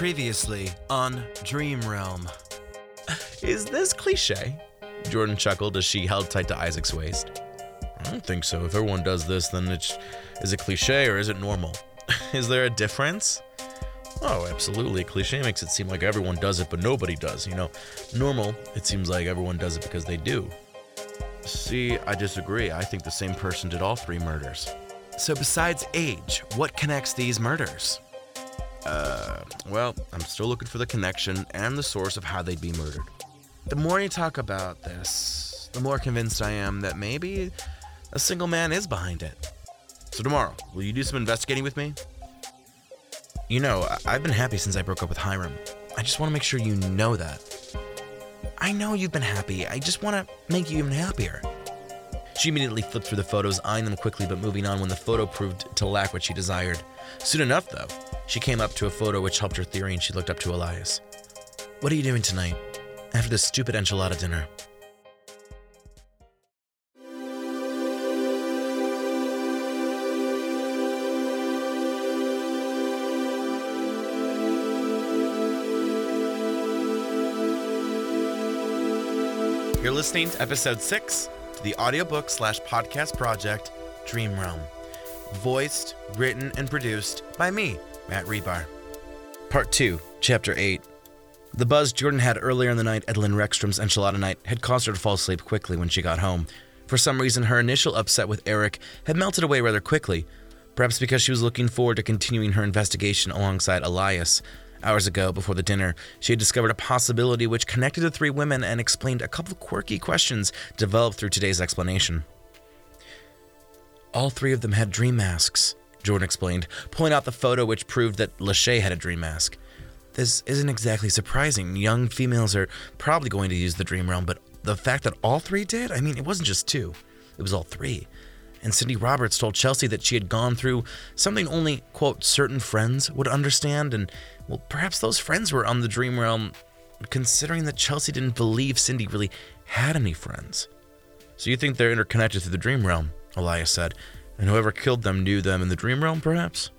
Previously on Dream Realm. Is this cliche? Jordan chuckled as she held tight to Isaac's waist. I don't think so. If everyone does this, then it's is it cliche or is it normal? is there a difference? Oh, absolutely. Cliche makes it seem like everyone does it, but nobody does. You know, normal, it seems like everyone does it because they do. See, I disagree. I think the same person did all three murders. So, besides age, what connects these murders? Uh, well, I'm still looking for the connection and the source of how they'd be murdered. The more you talk about this, the more convinced I am that maybe a single man is behind it. So, tomorrow, will you do some investigating with me? You know, I've been happy since I broke up with Hiram. I just want to make sure you know that. I know you've been happy. I just want to make you even happier. She immediately flipped through the photos, eyeing them quickly but moving on when the photo proved to lack what she desired. Soon enough, though, she came up to a photo which helped her theory and she looked up to Elias. What are you doing tonight? After this stupid enchilada dinner? You're listening to episode six to the audiobook slash podcast project Dream Realm. Voiced, written, and produced by me, Matt Rebar. Part 2, Chapter 8. The buzz Jordan had earlier in the night at Lynn Rexstrom's enchilada night had caused her to fall asleep quickly when she got home. For some reason, her initial upset with Eric had melted away rather quickly, perhaps because she was looking forward to continuing her investigation alongside Elias. Hours ago, before the dinner, she had discovered a possibility which connected the three women and explained a couple of quirky questions developed through today's explanation. All three of them had dream masks, Jordan explained, pulling out the photo which proved that Lachey had a dream mask. This isn't exactly surprising. Young females are probably going to use the dream realm, but the fact that all three did, I mean, it wasn't just two, it was all three. And Cindy Roberts told Chelsea that she had gone through something only, quote, certain friends would understand, and, well, perhaps those friends were on the dream realm, considering that Chelsea didn't believe Cindy really had any friends. So you think they're interconnected through the dream realm, Elias said, and whoever killed them knew them in the dream realm, perhaps?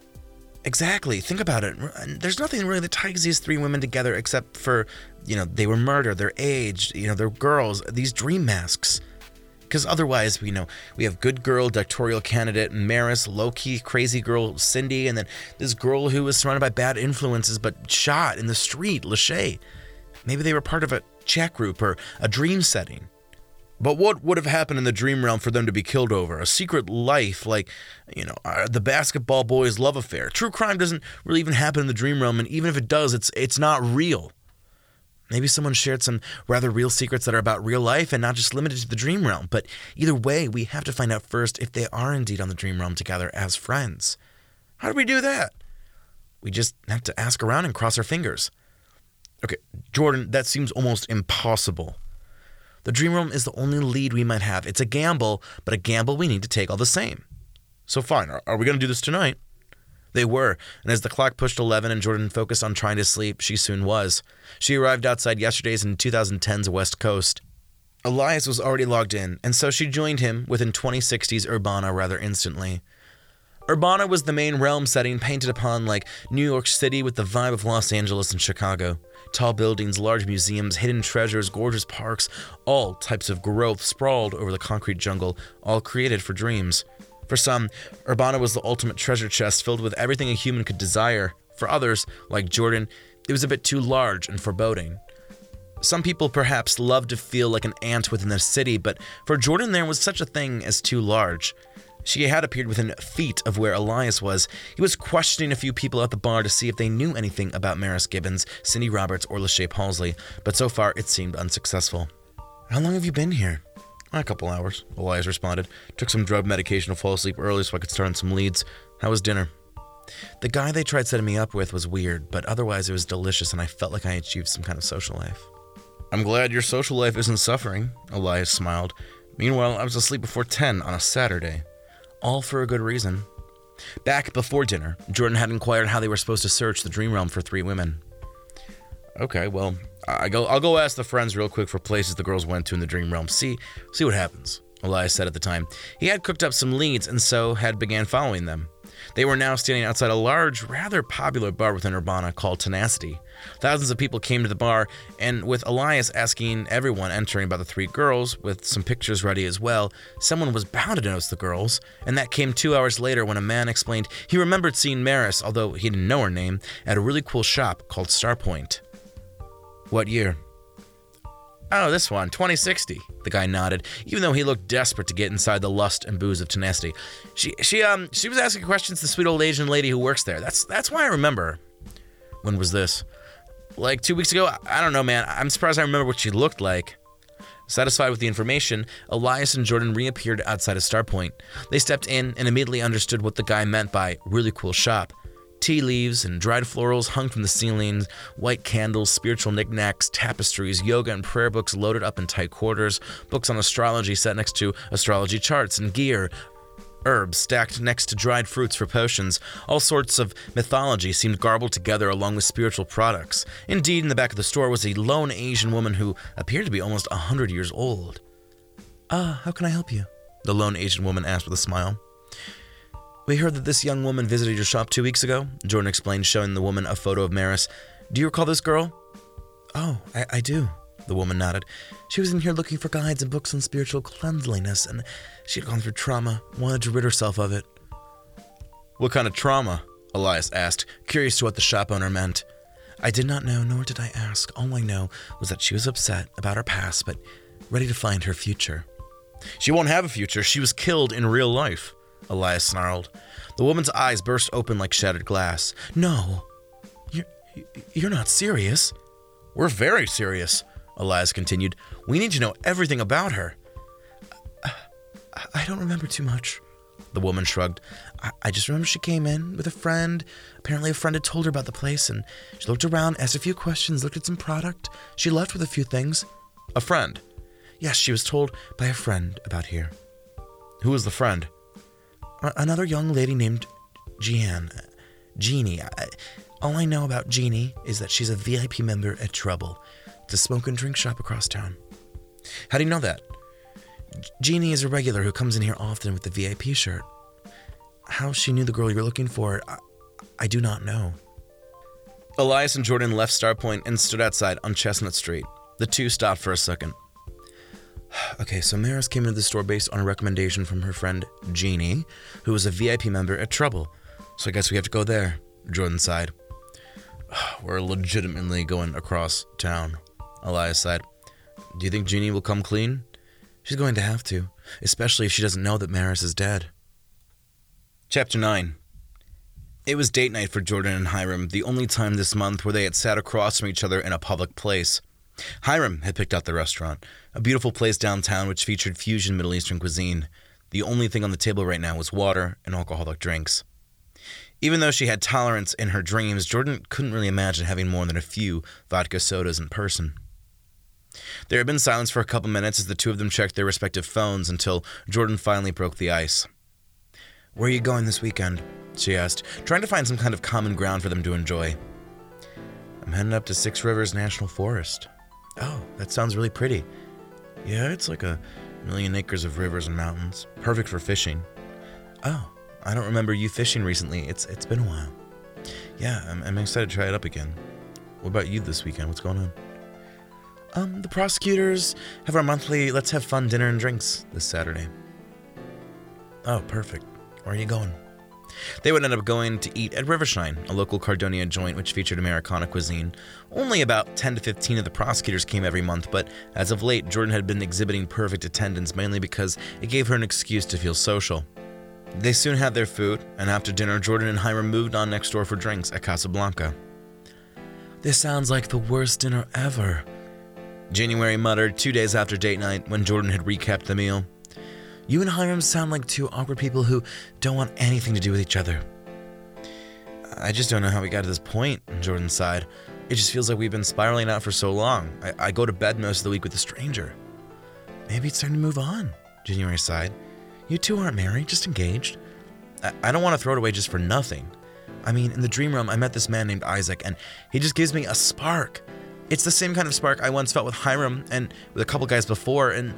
Exactly. Think about it. There's nothing really that ties these three women together except for, you know, they were murdered, their age, you know, they're girls, these dream masks. Because otherwise, you know, we have good girl doctoral candidate Maris, low key crazy girl Cindy, and then this girl who was surrounded by bad influences but shot in the street, Lachey. Maybe they were part of a chat group or a dream setting. But what would have happened in the dream realm for them to be killed over? A secret life, like, you know, uh, the basketball boys' love affair. True crime doesn't really even happen in the dream realm, and even if it does, it's it's not real. Maybe someone shared some rather real secrets that are about real life and not just limited to the dream realm. But either way, we have to find out first if they are indeed on the dream realm together as friends. How do we do that? We just have to ask around and cross our fingers. Okay, Jordan, that seems almost impossible. The dream realm is the only lead we might have. It's a gamble, but a gamble we need to take all the same. So, fine, are, we going to do this tonight? They were, and as the clock pushed 11 and Jordan focused on trying to sleep, she soon was. She arrived outside yesterday's in 2010's West Coast. Elias was already logged in, and so she joined him within 2060's Urbana rather instantly. Urbana was the main realm setting painted upon like New York City with the vibe of Los Angeles and Chicago. Tall buildings, large museums, hidden treasures, gorgeous parks, all types of growth sprawled over the concrete jungle, all created for dreams. For some, Urbana was the ultimate treasure chest filled with everything a human could desire. For others, like Jordan, it was a bit too large and foreboding. Some people perhaps love to feel like an ant within the city, but for Jordan, there was such a thing as too large. She had appeared within feet of where Elias was. He was questioning a few people at the bar to see if they knew anything about Maris Gibbons, Cindy Roberts, or Lachey Palsley, but so far it seemed unsuccessful. How long have you been here? A couple hours, Elias responded. Took some drug medication to fall asleep early so I could start on some leads. How was dinner? The guy they tried setting me up with was weird, but otherwise it was delicious and I felt like I achieved some kind of social life. I'm glad your social life isn't suffering, Elias smiled. Meanwhile, I was asleep before 10 on a Saturday. All for a good reason. Back before dinner, Jordan had inquired how they were supposed to search the dream realm for three women. Okay, well, I go. I'll go ask the friends real quick for places the girls went to in the dream realm. See, see what happens. Elias said at the time. He had cooked up some leads and so had began following them. They were now standing outside a large, rather popular bar within Urbana called Tenacity. Thousands of people came to the bar, and with Elias asking everyone entering about the three girls, with some pictures ready as well, someone was bound to notice the girls, and that came two hours later when a man explained he remembered seeing Maris, although he didn't know her name, at a really cool shop called Starpoint. What year? Oh, this one, 2060. The guy nodded, even though he looked desperate to get inside the lust and booze of tenacity. She, she, um, she was asking questions to the sweet old Asian lady who works there. That's, that's why I remember. When was this? Like two weeks ago? I don't know, man. I'm surprised I remember what she looked like. Satisfied with the information, Elias and Jordan reappeared outside of Starpoint. They stepped in and immediately understood what the guy meant by really cool shop. Tea leaves and dried florals hung from the ceilings, white candles, spiritual knickknacks, tapestries, yoga and prayer books loaded up in tight quarters, books on astrology set next to astrology charts and gear, herbs stacked next to dried fruits for potions. All sorts of mythology seemed garbled together along with spiritual products. Indeed, in the back of the store was a lone Asian woman who appeared to be almost a hundred years old. Ah, how can I help you? The lone Asian woman asked with a smile. We heard that this young woman visited your shop two weeks ago, Jordan explained, showing the woman a photo of Maris. Do you recall this girl? Oh, I, I do, the woman nodded. She was in here looking for guides and books on spiritual cleanliness, and she had gone through trauma, wanted to rid herself of it. What kind of trauma? Elias asked, curious to what the shop owner meant. I did not know, nor did I ask. All I know was that she was upset about her past, but ready to find her future. She won't have a future. She was killed in real life. Elias snarled. The woman's eyes burst open like shattered glass. No, you're, you're not serious. We're very serious, Elias continued. We need to know everything about her. I, I don't remember too much. The woman shrugged. I, I, just remember she came in with a friend. Apparently, a friend had told her about the place, and she looked around, asked a few questions, looked at some product. She left with a few things. A friend? Yes, she was told by a friend about here. Who was the friend? Another young lady named Jeanne. Jeannie. I, all I know about Jeannie is that she's a VIP member at Trouble. It's a smoke and drink shop across town. How do you know that? Jeannie is a regular who comes in here often with the VIP shirt. How she knew the girl you're looking for, I, I do not know. Elias and Jordan left Starpoint and stood outside on Chestnut Street. The two stopped for a second. Okay, so Maris came into the store based on a recommendation from her friend Jeannie, who was a VIP member at Trouble. So I guess we have to go there, Jordan sighed. We're legitimately going across town, Elias sighed. Do you think Jeannie will come clean? She's going to have to, especially if she doesn't know that Maris is dead. Chapter 9 It was date night for Jordan and Hiram, the only time this month where they had sat across from each other in a public place. Hiram had picked out the restaurant, a beautiful place downtown which featured fusion Middle Eastern cuisine. The only thing on the table right now was water and alcoholic drinks. Even though she had tolerance in her dreams, Jordan couldn't really imagine having more than a few vodka sodas in person. There had been silence for a couple minutes as the two of them checked their respective phones until Jordan finally broke the ice. Where are you going this weekend? she asked, trying to find some kind of common ground for them to enjoy. I'm heading up to Six Rivers National Forest. Oh, that sounds really pretty. Yeah, it's like a million acres of rivers and mountains. Perfect for fishing. Oh, I don't remember you fishing recently. It's it's been a while. Yeah, I'm, I'm excited to try it up again. What about you this weekend? What's going on? Um, the prosecutors have our monthly let's have fun dinner and drinks this Saturday. Oh, perfect. Where are you going? They would end up going to eat at Rivershine, a local Cardonia joint which featured Americana cuisine. Only about 10 to 15 of the prosecutors came every month, but as of late, Jordan had been exhibiting perfect attendance mainly because it gave her an excuse to feel social. They soon had their food, and after dinner, Jordan and Hiram moved on next door for drinks at Casablanca. This sounds like the worst dinner ever, January muttered two days after date night when Jordan had recapped the meal. You and Hiram sound like two awkward people who don't want anything to do with each other. I just don't know how we got to this point, Jordan sighed. It just feels like we've been spiraling out for so long. I, I go to bed most of the week with a stranger. Maybe it's time to move on, January sighed. You two aren't married, just engaged. I, I don't want to throw it away just for nothing. I mean, in the dream realm, I met this man named Isaac, and he just gives me a spark. It's the same kind of spark I once felt with Hiram and with a couple guys before, and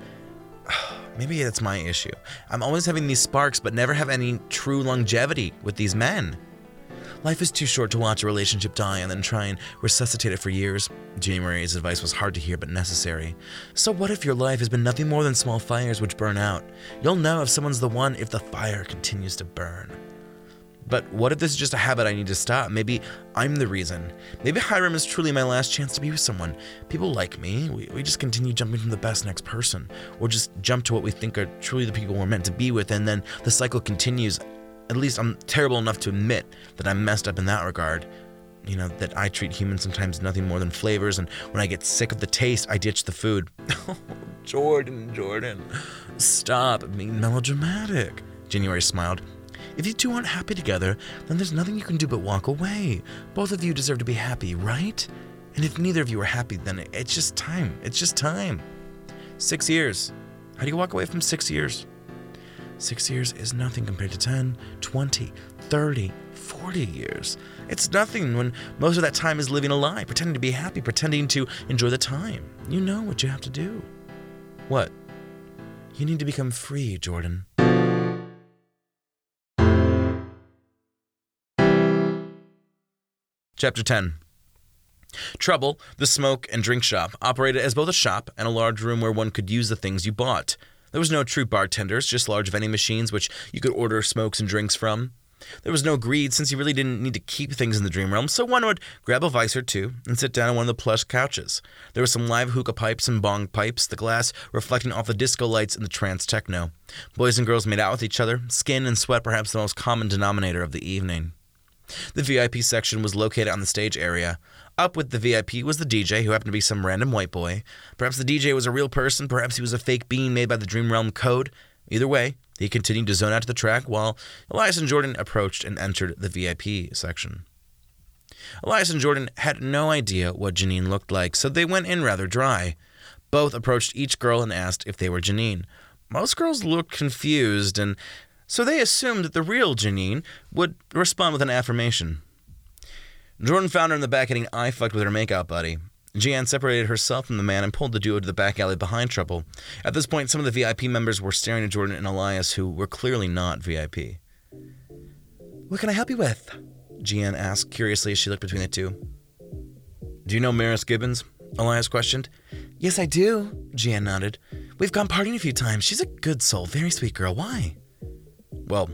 Maybe that's my issue. I'm always having these sparks, but never have any true longevity with these men. Life is too short to watch a relationship die and then try and resuscitate it for years. Jeannie Marie's advice was hard to hear but necessary. So, what if your life has been nothing more than small fires which burn out? You'll know if someone's the one if the fire continues to burn. But what if this is just a habit I need to stop? Maybe I'm the reason. Maybe Hiram is truly my last chance to be with someone. People like me. We, we just continue jumping from the best next person, or just jump to what we think are truly the people we're meant to be with, and then the cycle continues at least I'm terrible enough to admit that I'm messed up in that regard. You know, that I treat humans sometimes nothing more than flavors, and when I get sick of the taste, I ditch the food. Oh, Jordan, Jordan, stop being melodramatic. January smiled. If you two aren't happy together, then there's nothing you can do but walk away. Both of you deserve to be happy, right? And if neither of you are happy, then it's just time. It's just time. Six years. How do you walk away from six years? Six years is nothing compared to 10, 20, 30, 40 years. It's nothing when most of that time is living a lie, pretending to be happy, pretending to enjoy the time. You know what you have to do. What? You need to become free, Jordan. Chapter 10 Trouble, the smoke and drink shop, operated as both a shop and a large room where one could use the things you bought. There was no true bartenders, just large vending machines which you could order smokes and drinks from. There was no greed since you really didn't need to keep things in the dream realm, so one would grab a vice or two and sit down on one of the plush couches. There were some live hookah pipes and bong pipes, the glass reflecting off the disco lights and the trance techno. Boys and girls made out with each other, skin and sweat perhaps the most common denominator of the evening. The VIP section was located on the stage area. Up with the VIP was the DJ, who happened to be some random white boy. Perhaps the DJ was a real person, perhaps he was a fake being made by the Dream Realm Code. Either way, he continued to zone out to the track while Elias and Jordan approached and entered the VIP section. Elias and Jordan had no idea what Janine looked like, so they went in rather dry. Both approached each girl and asked if they were Janine. Most girls looked confused, and so they assumed that the real Janine would respond with an affirmation. Jordan found her in the back getting eye fucked with her makeout buddy. Jeanne separated herself from the man and pulled the duo to the back alley behind Trouble. At this point, some of the VIP members were staring at Jordan and Elias, who were clearly not VIP. What can I help you with? Jeanne asked curiously as she looked between the two. Do you know Maris Gibbons? Elias questioned. Yes, I do, Jeanne nodded. We've gone partying a few times. She's a good soul, very sweet girl. Why? Well,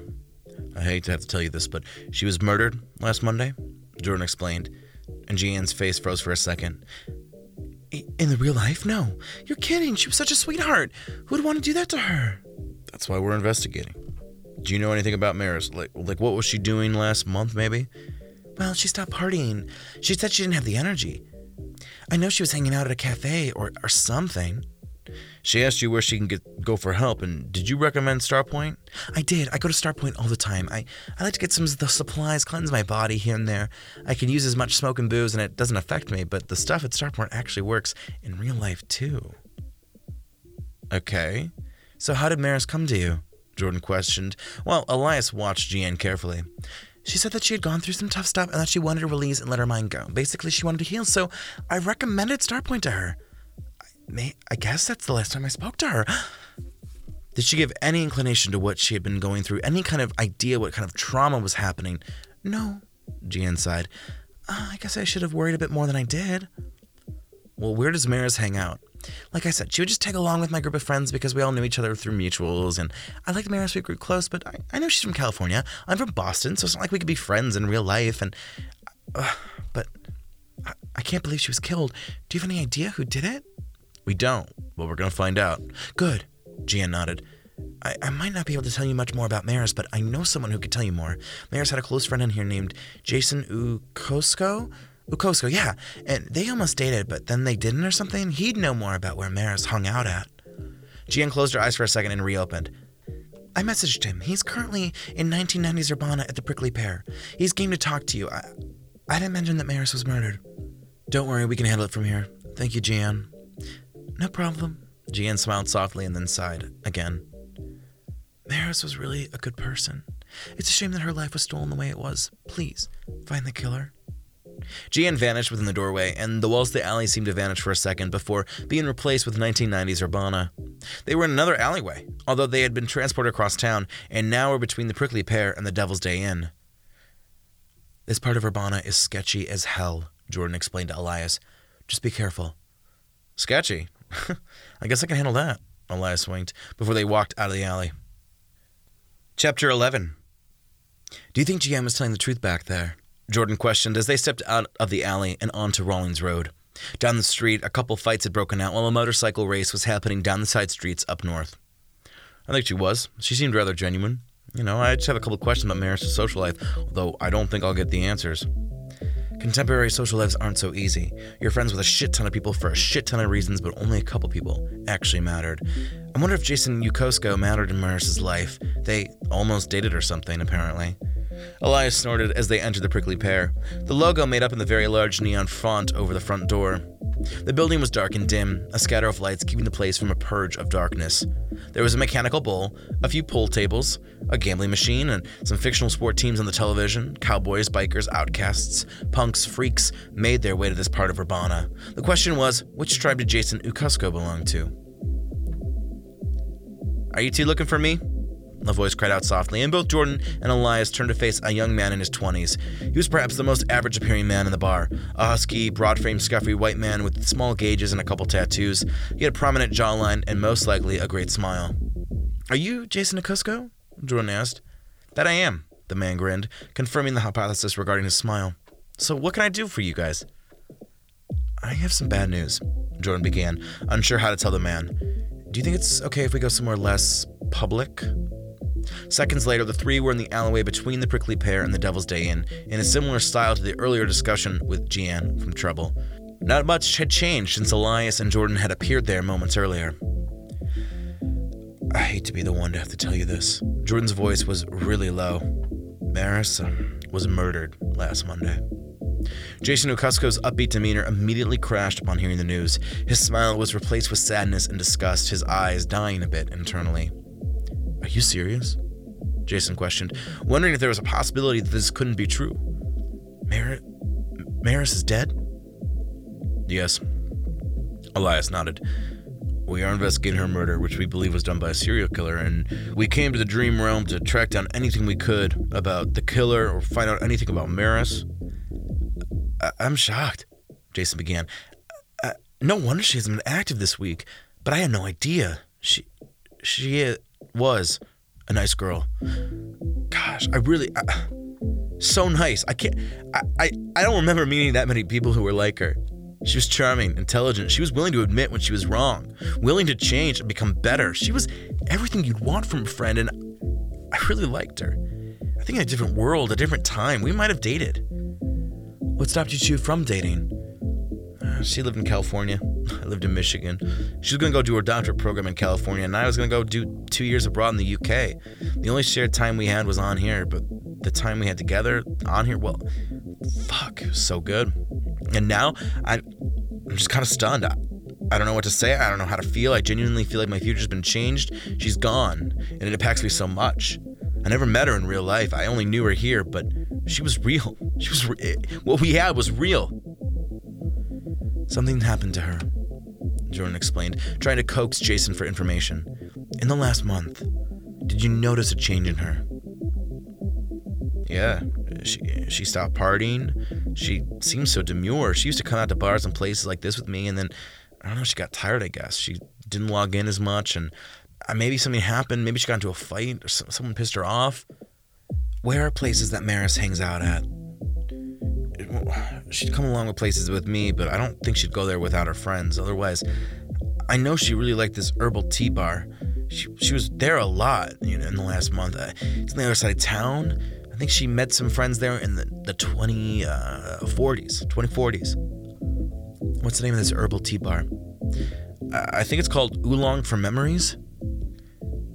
I hate to have to tell you this, but she was murdered last Monday. Jordan explained, and Jeanne's face froze for a second. In the real life? No. You're kidding. She was such a sweetheart. Who would want to do that to her? That's why we're investigating. Do you know anything about Maris? Like, like what was she doing last month, maybe? Well, she stopped partying. She said she didn't have the energy. I know she was hanging out at a cafe or, or something. She asked you where she can get go for help, and did you recommend Starpoint? I did. I go to Starpoint all the time. I, I like to get some of the supplies, cleanse my body here and there. I can use as much smoke and booze, and it doesn't affect me, but the stuff at Starpoint actually works in real life too. Okay. So how did Maris come to you? Jordan questioned, while Elias watched Jeanne carefully. She said that she had gone through some tough stuff and that she wanted to release and let her mind go. Basically, she wanted to heal, so I recommended Starpoint to her. May, I guess that's the last time I spoke to her. Did she give any inclination to what she had been going through? Any kind of idea what kind of trauma was happening? No, Jeanne sighed. Uh, I guess I should have worried a bit more than I did. Well, where does Maris hang out? Like I said, she would just tag along with my group of friends because we all knew each other through mutuals, and I liked Maris. We grew close, but I, I know she's from California. I'm from Boston, so it's not like we could be friends in real life. And, uh, but I, I can't believe she was killed. Do you have any idea who did it? We don't, but we're going to find out. Good. Jeanne nodded. I, I, might not be able to tell you much more about Maris, but I know someone who could tell you more. Maris had a close friend in here named Jason Ukosko. Ukosko, yeah. And they almost dated, but then they didn't or something. He'd know more about where Maris hung out at. Jeanne closed her eyes for a second and reopened. I messaged him. He's currently in 1990s Urbana at the Prickly Pear. He's game to talk to you. I, I didn't mention that Maris was murdered. Don't worry, we can handle it from here. Thank you, Jeanne. No problem. Jeanne smiled softly and then sighed again. Maris was really a good person. It's a shame that her life was stolen the way it was. Please, find the killer. Jeanne vanished within the doorway, and the walls of the alley seemed to vanish for a second before being replaced with 1990s Urbana. They were in another alleyway, although they had been transported across town and now were between the Prickly Pear and the Devil's Day Inn. This part of Urbana is sketchy as hell, Jordan explained to Elias. Just be careful. Sketchy? I guess I can handle that, Elias winked before they walked out of the alley. Chapter 11 Do you think GM was telling the truth back there? Jordan questioned as they stepped out of the alley and onto Rawlings Road. Down the street, a couple fights had broken out while a motorcycle race was happening down the side streets up north. I think she was. She seemed rather genuine. You know, I just have a couple questions about Maris's social life, although I don't think I'll get the answers. Contemporary social lives aren't so easy. You're friends with a shit ton of people for a shit ton of reasons, but only a couple people actually mattered. I wonder if Jason Yukosko mattered in Maris's life. They almost dated or something, apparently. Elias snorted as they entered the prickly pear, the logo made up in the very large neon font over the front door. The building was dark and dim, a scatter of lights keeping the place from a purge of darkness. There was a mechanical bull, a few pool tables, a gambling machine, and some fictional sport teams on the television. Cowboys, bikers, outcasts, punks, freaks made their way to this part of Urbana. The question was, which tribe did Jason Ukusko belong to? Are you two looking for me? A voice cried out softly, and both Jordan and Elias turned to face a young man in his 20s. He was perhaps the most average appearing man in the bar a husky, broad framed, scuffy white man with small gauges and a couple tattoos. He had a prominent jawline and most likely a great smile. Are you Jason Acusco? Jordan asked. That I am, the man grinned, confirming the hypothesis regarding his smile. So, what can I do for you guys? I have some bad news, Jordan began, unsure how to tell the man. Do you think it's okay if we go somewhere less public? Seconds later, the three were in the alleyway between the Prickly Pear and the Devil's Day Inn, in a similar style to the earlier discussion with Jeanne from Trouble. Not much had changed since Elias and Jordan had appeared there moments earlier. I hate to be the one to have to tell you this. Jordan's voice was really low. Maris was murdered last Monday. Jason Okusko's upbeat demeanor immediately crashed upon hearing the news. His smile was replaced with sadness and disgust, his eyes dying a bit internally. Are you serious? Jason questioned, wondering if there was a possibility that this couldn't be true. Mar- Maris is dead? Yes. Elias nodded. We are investigating her murder, which we believe was done by a serial killer, and we came to the Dream Realm to track down anything we could about the killer or find out anything about Maris. I- am shocked, Jason began. Uh, no wonder she hasn't been active this week, but I had no idea. She, she was a nice girl. Gosh, I really, I, so nice. I can't, I, I, I don't remember meeting that many people who were like her. She was charming, intelligent. She was willing to admit when she was wrong, willing to change and become better. She was everything you'd want from a friend, and I really liked her. I think in a different world, a different time, we might have dated. What stopped you two from dating? She lived in California. I lived in Michigan. She was going to go do her doctorate program in California, and I was going to go do two years abroad in the UK. The only shared time we had was on here, but the time we had together on here, well, fuck, it was so good. And now I'm, I'm just kind of stunned. I, I don't know what to say. I don't know how to feel. I genuinely feel like my future's been changed. She's gone, and it impacts me so much. I never met her in real life. I only knew her here, but she was real. She was re- what we had was real. Something happened to her. Jordan explained, trying to coax Jason for information. In the last month, did you notice a change in her? Yeah, she she stopped partying. She seems so demure. She used to come out to bars and places like this with me, and then I don't know. She got tired, I guess. She didn't log in as much, and uh, maybe something happened. Maybe she got into a fight, or someone pissed her off. Where are places that Maris hangs out at? She'd come along with places with me, but I don't think she'd go there without her friends. Otherwise, I know she really liked this herbal tea bar. She, she was there a lot, you know, in the last month. Uh, it's on the other side of town. I think she met some friends there in the, the 2040s, uh, 2040s. What's the name of this herbal tea bar? I think it's called Oolong for Memories.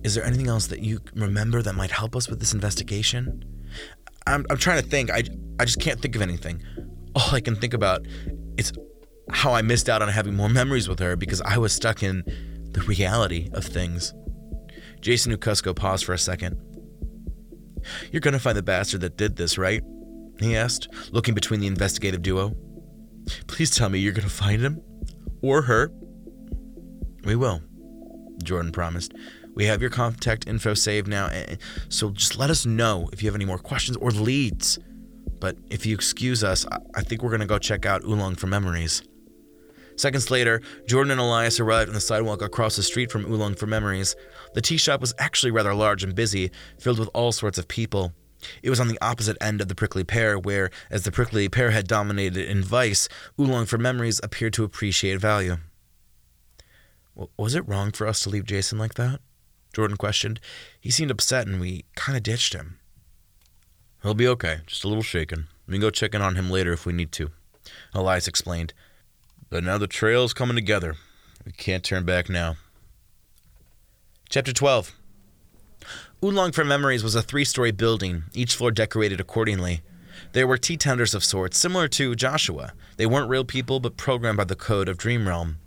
Is there anything else that you remember that might help us with this investigation? I'm, I'm trying to think. I, I just can't think of anything. All I can think about is how I missed out on having more memories with her because I was stuck in the reality of things. Jason Ukusko paused for a second. You're gonna find the bastard that did this, right? He asked, looking between the investigative duo. Please tell me you're to find him? Or her? We will, Jordan promised. We have your contact info saved now, so just let us know if you have any more questions or leads. But if you excuse us, I think we're going to go check out Oolong for Memories. Seconds later, Jordan and Elias arrived on the sidewalk across the street from Oolong for Memories. The tea shop was actually rather large and busy, filled with all sorts of people. It was on the opposite end of the prickly pear, where, as the prickly pear had dominated in vice, Oolong for Memories appeared to appreciate value. Was it wrong for us to leave Jason like that? Jordan questioned. He seemed upset and we kind of ditched him. He'll be okay, just a little shaken. We can go check in on him later if we need to, Elias explained. But now the trail's coming together. We can't turn back now. Chapter 12 Oolong for Memories was a three story building, each floor decorated accordingly. There were tea tenders of sorts, similar to Joshua. They weren't real people, but programmed by the code of Dream Realm.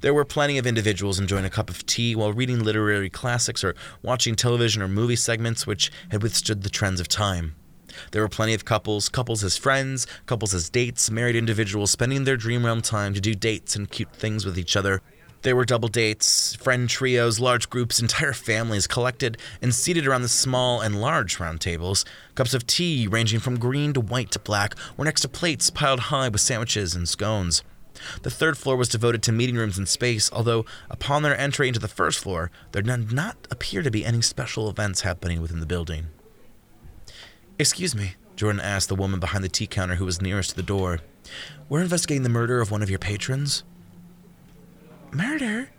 There were plenty of individuals enjoying a cup of tea while reading literary classics or watching television or movie segments which had withstood the trends of time. There were plenty of couples, couples as friends, couples as dates, married individuals spending their dream realm time to do dates and cute things with each other. There were double dates, friend trios, large groups, entire families collected and seated around the small and large round tables. Cups of tea, ranging from green to white to black, were next to plates piled high with sandwiches and scones. The third floor was devoted to meeting rooms and space, although upon their entry into the first floor, there did not appear to be any special events happening within the building. Excuse me, Jordan asked the woman behind the tea counter who was nearest to the door. We're investigating the murder of one of your patrons. Murder?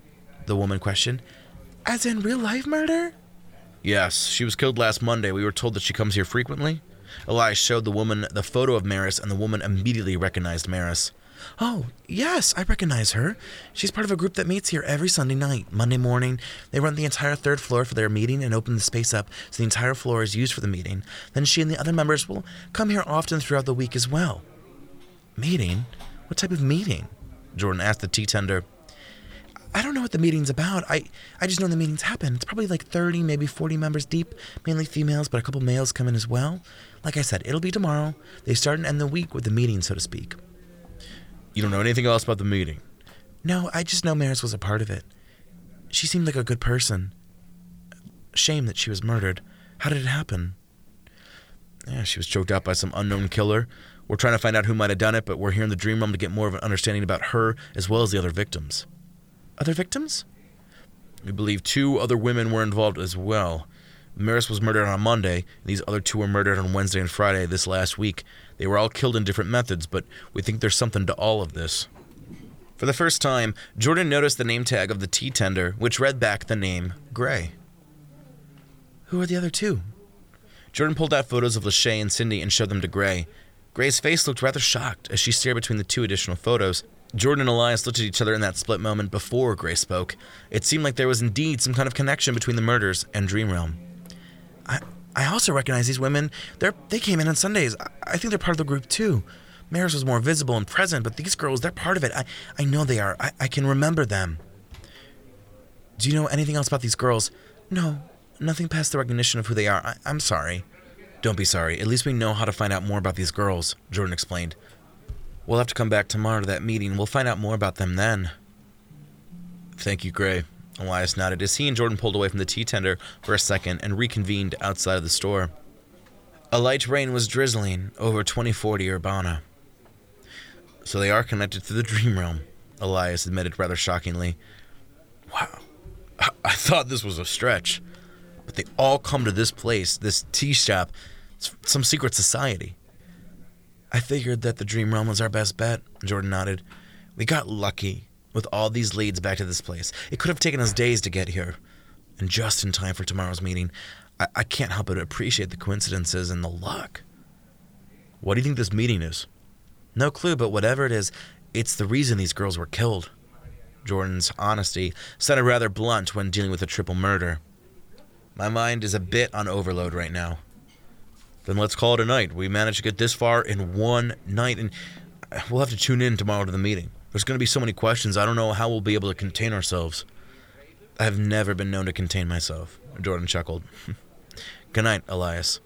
The woman questioned. As in real life murder? Yes, she was killed last Monday. We were told that she comes here frequently. Elias showed the woman the photo of Maris, and the woman immediately recognized Maris. Oh, yes, I recognize her. She's part of a group that meets here every Sunday night. Monday morning, they rent the entire third floor for their meeting and open the space up so the entire floor is used for the meeting. Then she and the other members will come here often throughout the week as well. Meeting? What type of meeting? Jordan asked the tea tender. I don't know what the meeting's about. I, I just know the meetings happen. It's probably like 30, maybe 40 members deep, mainly females, but a couple males come in as well. Like I said, it'll be tomorrow. They start and end the week with the meeting, so to speak. You don't know anything else about the meeting? No, I just know Maris was a part of it. She seemed like a good person. Shame that she was murdered. How did it happen? Yeah, she was choked out by some unknown killer. We're trying to find out who might have done it, but we're here in the dream realm to get more of an understanding about her as well as the other victims. Other victims? We believe two other women were involved as well. Maris was murdered on Monday, and these other two were murdered on Wednesday and Friday this last week. They were all killed in different methods, but we think there's something to all of this. For the first time, Jordan noticed the name tag of the tea tender, which read back the name Gray. Who are the other two? Jordan pulled out photos of Lachey and Cindy and showed them to Gray. Gray's face looked rather shocked as she stared between the two additional photos. Jordan and Elias looked at each other in that split moment before Gray spoke. It seemed like there was indeed some kind of connection between the murders and Dream Realm. I, I also recognize these women. They're they came in on Sundays. I, I think they're part of the group too. Maris was more visible and present, but these girls, they're part of it. I, I know they are. I, I can remember them. Do you know anything else about these girls? No, nothing past the recognition of who they are. I, I'm sorry. Don't be sorry. At least we know how to find out more about these girls, Jordan explained. We'll have to come back tomorrow to that meeting. We'll find out more about them then. Thank you, Gray. Elias nodded as he and Jordan pulled away from the tea tender for a second and reconvened outside of the store. A light rain was drizzling over 2040 Urbana. So they are connected to the dream realm, Elias admitted rather shockingly. Wow. I, I thought this was a stretch. But they all come to this place, this tea shop, some secret society. I figured that the dream realm was our best bet, Jordan nodded. We got lucky with all these leads back to this place. It could have taken us days to get here. And just in time for tomorrow's meeting, I, I can't help but appreciate the coincidences and the luck. What do you think this meeting is? No clue, but whatever it is, it's the reason these girls were killed. Jordan's honesty sounded rather blunt when dealing with a triple murder. My mind is a bit on overload right now. Then let's call it a night. We managed to get this far in one night, and we'll have to tune in tomorrow to the meeting. There's going to be so many questions. I don't know how we'll be able to contain ourselves. I've never been known to contain myself, Jordan chuckled. Good night, Elias.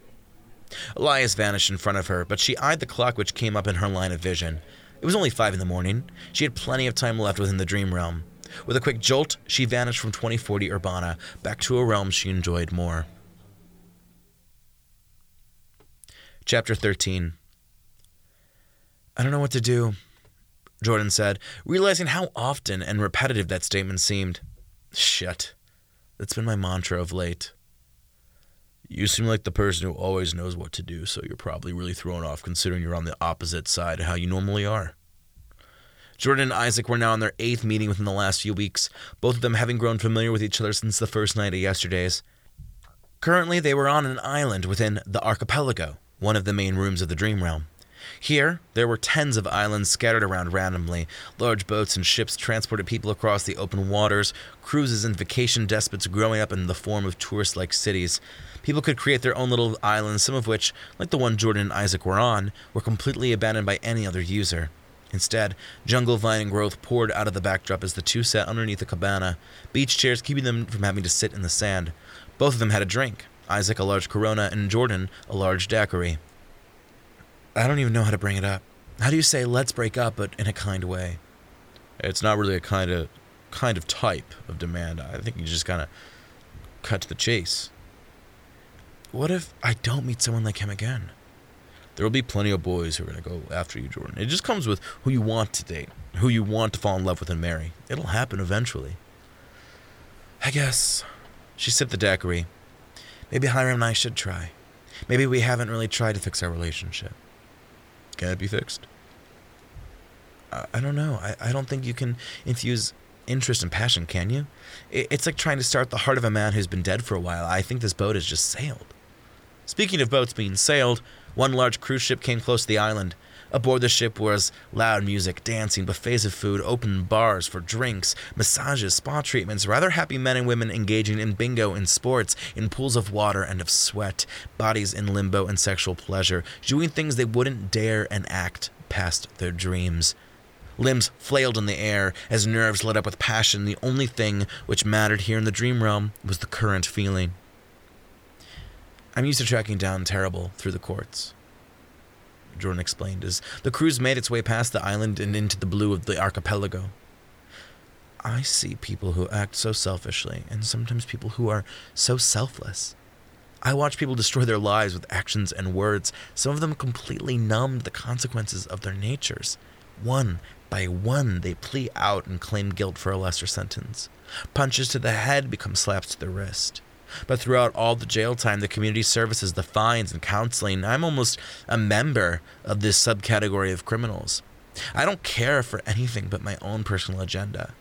Elias vanished in front of her, but she eyed the clock which came up in her line of vision. It was only five in the morning. She had plenty of time left within the dream realm. With a quick jolt, she vanished from 2040 Urbana, back to a realm she enjoyed more. Chapter 13 I don't know what to do, Jordan said, realizing how often and repetitive that statement seemed. Shit. That's been my mantra of late. You seem like the person who always knows what to do, so you're probably really thrown off considering you're on the opposite side of how you normally are. Jordan and Isaac were now on their eighth meeting within the last few weeks, both of them having grown familiar with each other since the first night of yesterday's. Currently, they were on an island within the archipelago, one of the main rooms of the Dream Realm. Here, there were tens of islands scattered around randomly. Large boats and ships transported people across the open waters, cruises and vacation despots growing up in the form of tourist like cities. People could create their own little islands, some of which, like the one Jordan and Isaac were on, were completely abandoned by any other user. Instead, jungle vine and growth poured out of the backdrop as the two sat underneath a cabana, beach chairs keeping them from having to sit in the sand. Both of them had a drink Isaac a large Corona, and Jordan a large daiquiri. I don't even know how to bring it up. How do you say let's break up, but in a kind way? It's not really a kind of kind of type of demand. I think you just kind of cut to the chase. What if I don't meet someone like him again? There will be plenty of boys who are going to go after you, Jordan. It just comes with who you want to date, who you want to fall in love with and marry. It'll happen eventually. I guess. She sipped the daiquiri. Maybe Hiram and I should try. Maybe we haven't really tried to fix our relationship. Can it be fixed? I, I don't know. I, I don't think you can infuse interest and passion, can you? It, it's like trying to start the heart of a man who's been dead for a while. I think this boat has just sailed. Speaking of boats being sailed, one large cruise ship came close to the island. Aboard the ship was loud music, dancing, buffets of food, open bars for drinks, massages, spa treatments, rather happy men and women engaging in bingo and sports, in pools of water and of sweat, bodies in limbo and sexual pleasure, doing things they wouldn't dare and act past their dreams. Limbs flailed in the air as nerves lit up with passion. The only thing which mattered here in the dream realm was the current feeling. I'm used to tracking down Terrible through the courts. Jordan explained as the cruise made its way past the island and into the blue of the archipelago. I see people who act so selfishly, and sometimes people who are so selfless. I watch people destroy their lives with actions and words, some of them completely numb to the consequences of their natures. One by one, they plea out and claim guilt for a lesser sentence. Punches to the head become slaps to the wrist. But throughout all the jail time, the community services, the fines, and counseling, I'm almost a member of this subcategory of criminals. I don't care for anything but my own personal agenda.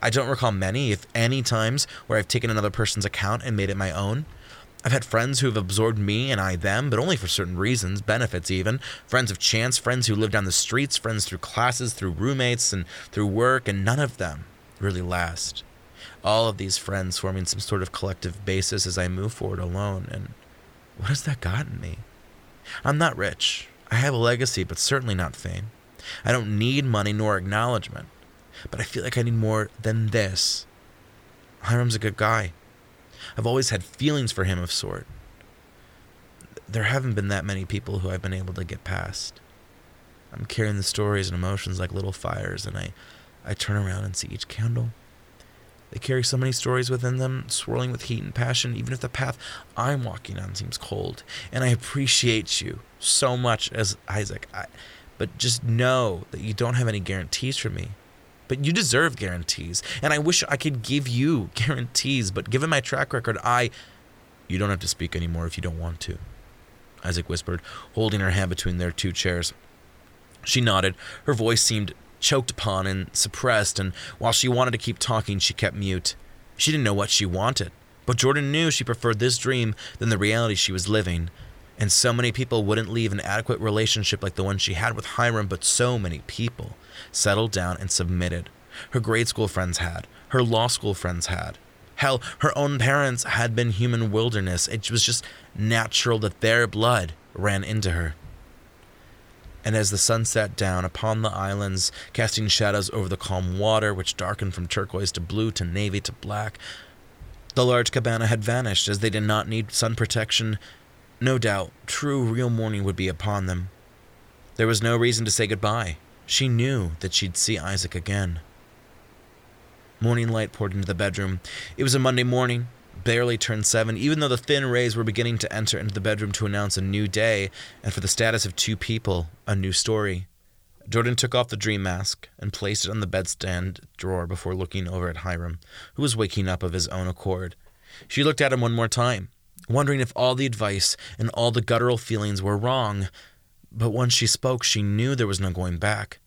I don't recall many, if any, times where I've taken another person's account and made it my own. I've had friends who have absorbed me and I them, but only for certain reasons, benefits even. Friends of chance, friends who live down the streets, friends through classes, through roommates, and through work, and none of them really last all of these friends forming some sort of collective basis as I move forward alone. And what has that gotten me? I'm not rich. I have a legacy, but certainly not fame. I don't need money nor acknowledgement. But I feel like I need more than this. Hiram's a good guy. I've always had feelings for him of sort. There haven't been that many people who I've been able to get past. I'm carrying the stories and emotions like little fires, and I, I turn around and see each candle they carry so many stories within them, swirling with heat and passion, even if the path I'm walking on seems cold. And I appreciate you so much as Isaac. I, but just know that you don't have any guarantees for me. But you deserve guarantees. And I wish I could give you guarantees, but given my track record, I. You don't have to speak anymore if you don't want to. Isaac whispered, holding her hand between their two chairs. She nodded. Her voice seemed choked upon and suppressed, and while she wanted to keep talking, she kept mute. She didn't know what she wanted, but Jordan knew she preferred this dream than the reality she was living. And so many people wouldn't leave an adequate relationship like the one she had with Hiram, but so many people settled down and submitted. Her grade school friends had, her law school friends had. Hell, her own parents had been human wilderness. It was just natural that their blood ran into her and as the sun sat down upon the islands, casting shadows over the calm water, which darkened from turquoise to blue to navy to black, the large cabana had vanished as they did not need sun protection No doubt, true, real morning would be upon them. There was no reason to say goodbye. She knew that she'd see Isaac again. Morning light poured into the bedroom. It was a Monday morning, barely turned seven, even though the thin rays were beginning to enter into the bedroom to announce a new day, and for the status of two people, a new story. Jordan took off the dream mask and placed it on the bedstand drawer before looking over at Hiram, who was waking up of his own accord. She looked at him one more time, wondering if all the advice and all the guttural feelings were wrong. But once she spoke, she knew there was no going back.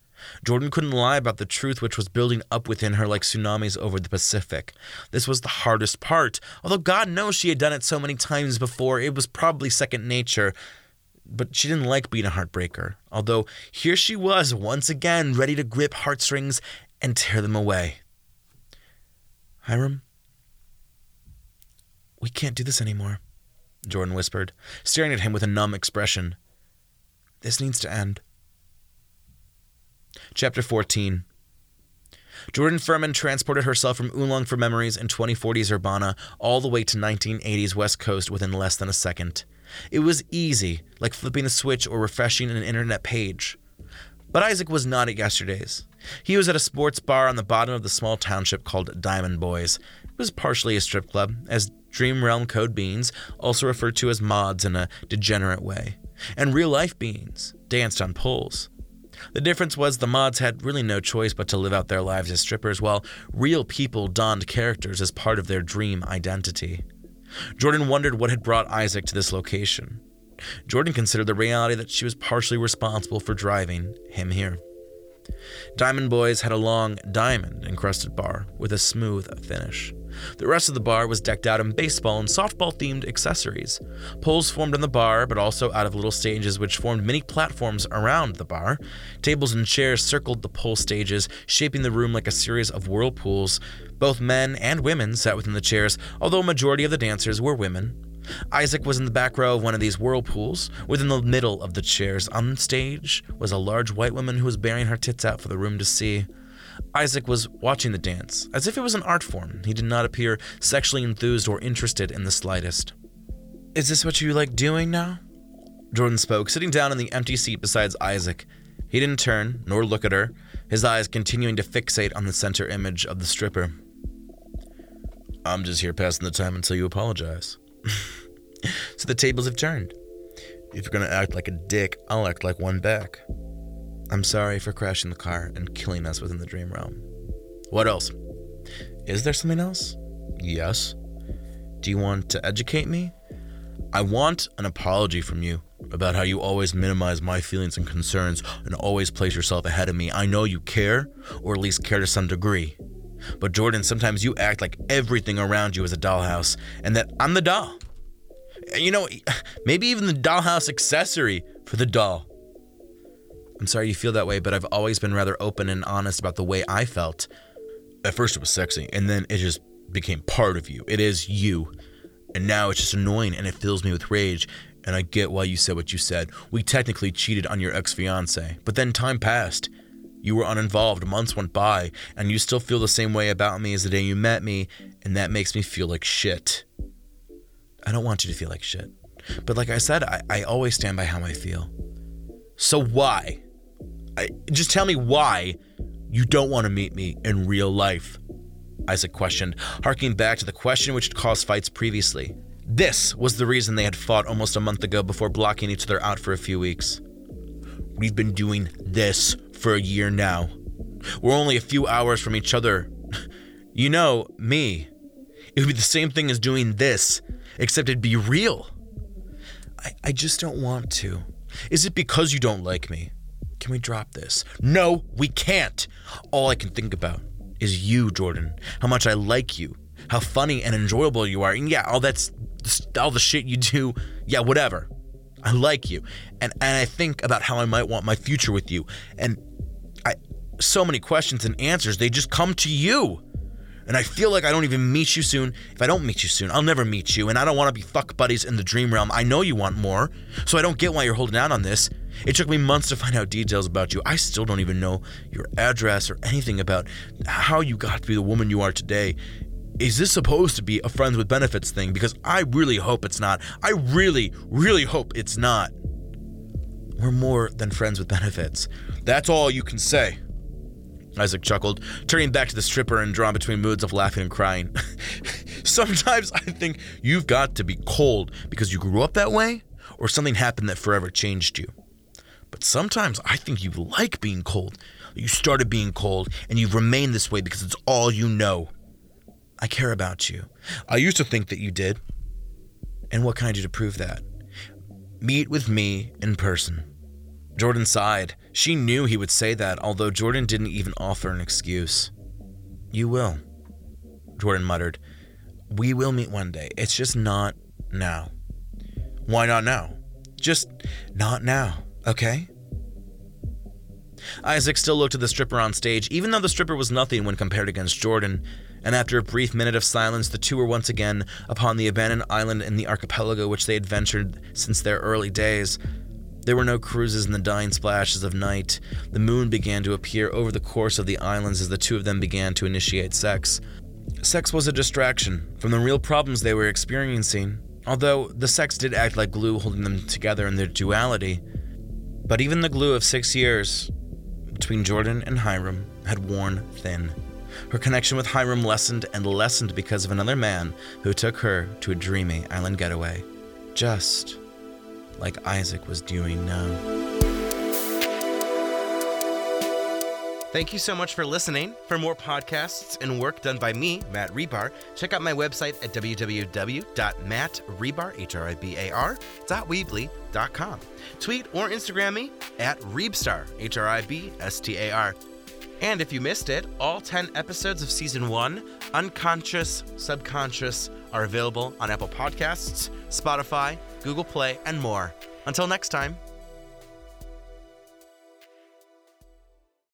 Jordan couldn't lie about the truth which was building up within her like tsunamis over the Pacific. This was the hardest part. Although God knows she had done it so many times before, it was probably second nature but she didn't like being a heartbreaker, although here she was once again ready to grip heartstrings and tear them away. Hiram, we can't do this anymore, Jordan whispered, staring at him with a numb expression. This needs to end. Chapter 14 Jordan Furman transported herself from Oolong for Memories in 2040's Urbana all the way to 1980's West Coast within less than a second. It was easy, like flipping a switch or refreshing an internet page. But Isaac was not at yesterday's. He was at a sports bar on the bottom of the small township called Diamond Boys. It was partially a strip club, as Dream Realm Code Beans, also referred to as mods in a degenerate way, and real life beings danced on poles. The difference was the mods had really no choice but to live out their lives as strippers, while real people donned characters as part of their dream identity. Jordan wondered what had brought Isaac to this location. Jordan considered the reality that she was partially responsible for driving him here. Diamond Boys had a long diamond encrusted bar with a smooth finish. The rest of the bar was decked out in baseball and softball themed accessories. Poles formed on the bar, but also out of little stages which formed many platforms around the bar. Tables and chairs circled the pole stages, shaping the room like a series of whirlpools. Both men and women sat within the chairs, although a majority of the dancers were women. Isaac was in the back row of one of these whirlpools. Within the middle of the chairs on stage was a large white woman who was bearing her tits out for the room to see. Isaac was watching the dance, as if it was an art form. He did not appear sexually enthused or interested in the slightest. Is this what you like doing now? Jordan spoke, sitting down in the empty seat beside Isaac. He didn't turn, nor look at her, his eyes continuing to fixate on the center image of the stripper. I'm just here passing the time until you apologize. so the tables have turned. If you're gonna act like a dick, I'll act like one back. I'm sorry for crashing the car and killing us within the dream realm. What else? Is there something else? Yes. Do you want to educate me? I want an apology from you about how you always minimize my feelings and concerns and always place yourself ahead of me. I know you care, or at least care to some degree. But Jordan, sometimes you act like everything around you is a dollhouse and that I'm the doll. You know, maybe even the dollhouse accessory for the doll. I'm sorry you feel that way, but I've always been rather open and honest about the way I felt. At first, it was sexy, and then it just became part of you. It is you. And now it's just annoying and it fills me with rage. And I get why you said what you said. We technically cheated on your ex fiance, but then time passed. You were uninvolved, months went by, and you still feel the same way about me as the day you met me, and that makes me feel like shit. I don't want you to feel like shit. But like I said, I, I always stand by how I feel. So why? Just tell me why you don't want to meet me in real life. Isaac questioned, harking back to the question which had caused fights previously. This was the reason they had fought almost a month ago before blocking each other out for a few weeks. We've been doing this for a year now. We're only a few hours from each other. You know, me. It would be the same thing as doing this, except it'd be real. I, I just don't want to. Is it because you don't like me? Can we drop this? No, we can't. All I can think about is you, Jordan. How much I like you. How funny and enjoyable you are. And yeah, all that's all the shit you do. Yeah, whatever. I like you. And and I think about how I might want my future with you. And I so many questions and answers, they just come to you. And I feel like I don't even meet you soon. If I don't meet you soon, I'll never meet you. And I don't want to be fuck buddies in the dream realm. I know you want more. So I don't get why you're holding out on this. It took me months to find out details about you. I still don't even know your address or anything about how you got to be the woman you are today. is this supposed to be a friends with benefits thing? Because I really hope it's not. I really, really hope it's not. We're more than friends with benefits. That's all you can say. Isaac chuckled, turning back to the stripper and drawn between moods of laughing and crying. Sometimes I think you've got to be cold because you grew up that way or something happened that forever changed you. But sometimes I think you like being cold. You started being cold and you've remained this way because it's all you know. I care about you. I used to think that you did. And what can I do to prove that? Meet with me in person. Jordan sighed. She knew he would say that, although Jordan didn't even offer an excuse. You will, Jordan muttered. We will meet one day. It's just not now. Why not now? Just not now, okay? Isaac still looked at the stripper on stage, even though the stripper was nothing when compared against Jordan. And after a brief minute of silence, the two were once again upon the abandoned island in the archipelago which they had ventured since their early days. There were no cruises in the dying splashes of night. The moon began to appear over the course of the islands as the two of them began to initiate sex. Sex was a distraction from the real problems they were experiencing, although the sex did act like glue holding them together in their duality. But even the glue of six years between Jordan and Hiram had worn thin. Her connection with Hiram lessened and lessened because of another man who took her to a dreamy island getaway. Just like Isaac was doing now. Thank you so much for listening. For more podcasts and work done by me, Matt Hribar, check out my website at www.matthribar.weebly.com. Tweet or Instagram me at Hribstar, H R I B S T A R. And if you missed it, all 10 episodes of season 1, Unconscious, Subconscious, are available on Apple Podcasts, Spotify, Google Play, and more. Until next time.